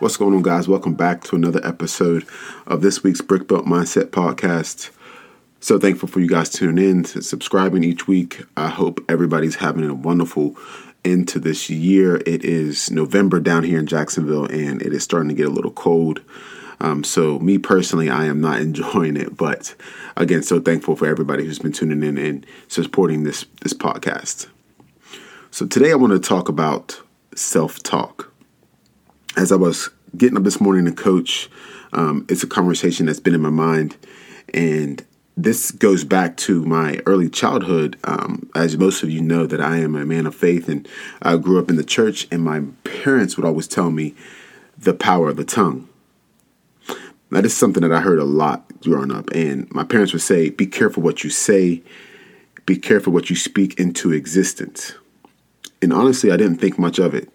What's going on, guys? Welcome back to another episode of this week's Brick Built Mindset podcast. So thankful for you guys tuning in, subscribing each week. I hope everybody's having a wonderful end to this year. It is November down here in Jacksonville, and it is starting to get a little cold. Um, so me personally, I am not enjoying it, but again, so thankful for everybody who's been tuning in and supporting this this podcast. So today I want to talk about self talk as I was getting up this morning to coach, um, it's a conversation that's been in my mind. And this goes back to my early childhood. Um, as most of you know, that I am a man of faith and I grew up in the church, and my parents would always tell me the power of the tongue. Now, this is something that I heard a lot growing up, and my parents would say, Be careful what you say, be careful what you speak into existence. And honestly, I didn't think much of it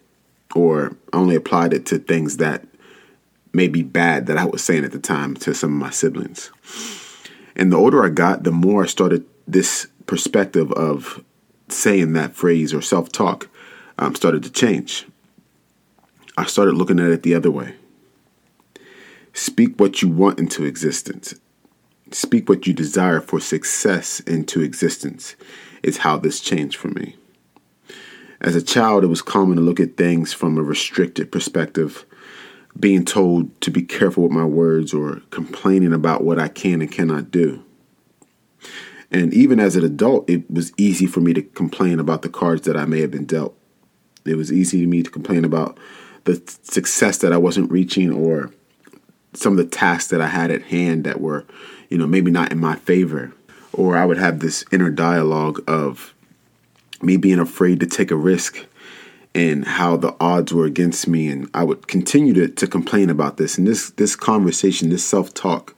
or only applied it to things that may be bad that I was saying at the time to some of my siblings. And the older I got, the more I started this perspective of saying that phrase or self talk um, started to change. I started looking at it the other way. Speak what you want into existence. Speak what you desire for success into existence, is how this changed for me. As a child, it was common to look at things from a restricted perspective, being told to be careful with my words or complaining about what I can and cannot do. And even as an adult, it was easy for me to complain about the cards that I may have been dealt. It was easy to me to complain about the success that I wasn't reaching or some of the tasks that I had at hand that were, you know, maybe not in my favor. Or I would have this inner dialogue of me being afraid to take a risk and how the odds were against me. And I would continue to, to complain about this. And this this conversation this self-talk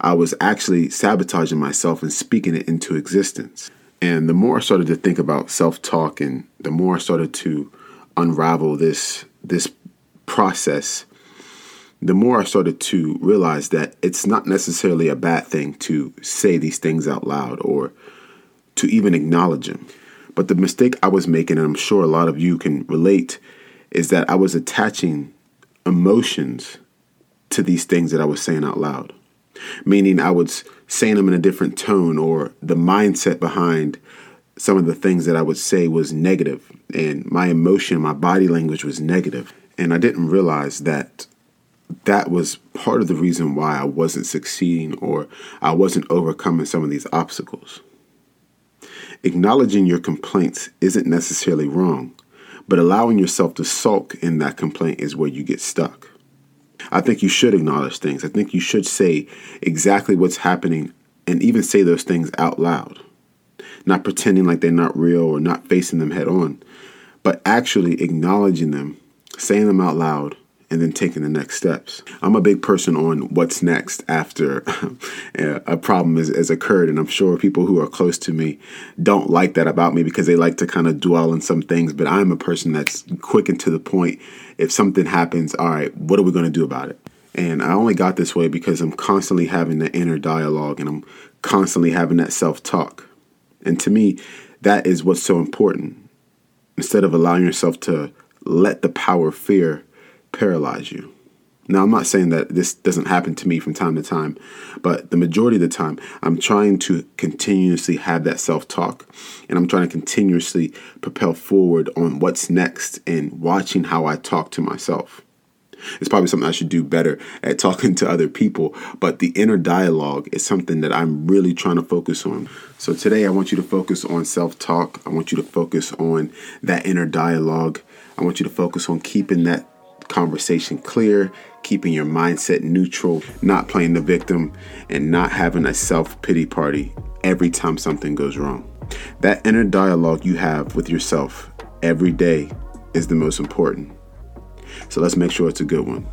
I was actually sabotaging myself and speaking it into existence. And the more I started to think about self-talk and the more I started to unravel this this process the more I started to realize that it's not necessarily a bad thing to say these things out loud or to even acknowledge them but the mistake I was making, and I'm sure a lot of you can relate, is that I was attaching emotions to these things that I was saying out loud. Meaning I was saying them in a different tone, or the mindset behind some of the things that I would say was negative, and my emotion, my body language was negative. And I didn't realize that that was part of the reason why I wasn't succeeding or I wasn't overcoming some of these obstacles. Acknowledging your complaints isn't necessarily wrong, but allowing yourself to sulk in that complaint is where you get stuck. I think you should acknowledge things. I think you should say exactly what's happening and even say those things out loud. Not pretending like they're not real or not facing them head on, but actually acknowledging them, saying them out loud, and then taking the next steps. I'm a big person on what's next after a problem has, has, occurred, and I'm sure people who are close to me don't like that about me because they like to kind of dwell on some things. But I'm a person that's quick and to the point. If something happens, all right, what are we going to do about it? And I only got this way because I'm constantly having the inner dialogue and I'm constantly having that self talk. And to me, that is what's so important. Instead of allowing yourself to let the power of fear paralyze you. Now, I'm not saying that this doesn't happen to me from time to time, but the majority of the time, I'm trying to continuously have that self talk and I'm trying to continuously propel forward on what's next and watching how I talk to myself. It's probably something I should do better at talking to other people, but the inner dialogue is something that I'm really trying to focus on. So today, I want you to focus on self talk. I want you to focus on that inner dialogue. I want you to focus on keeping that conversation clear, keeping your mindset neutral, not playing the victim, and not having a self pity party every time something goes wrong. That inner dialogue you have with yourself every day is the most important. So let's make sure it's a good one.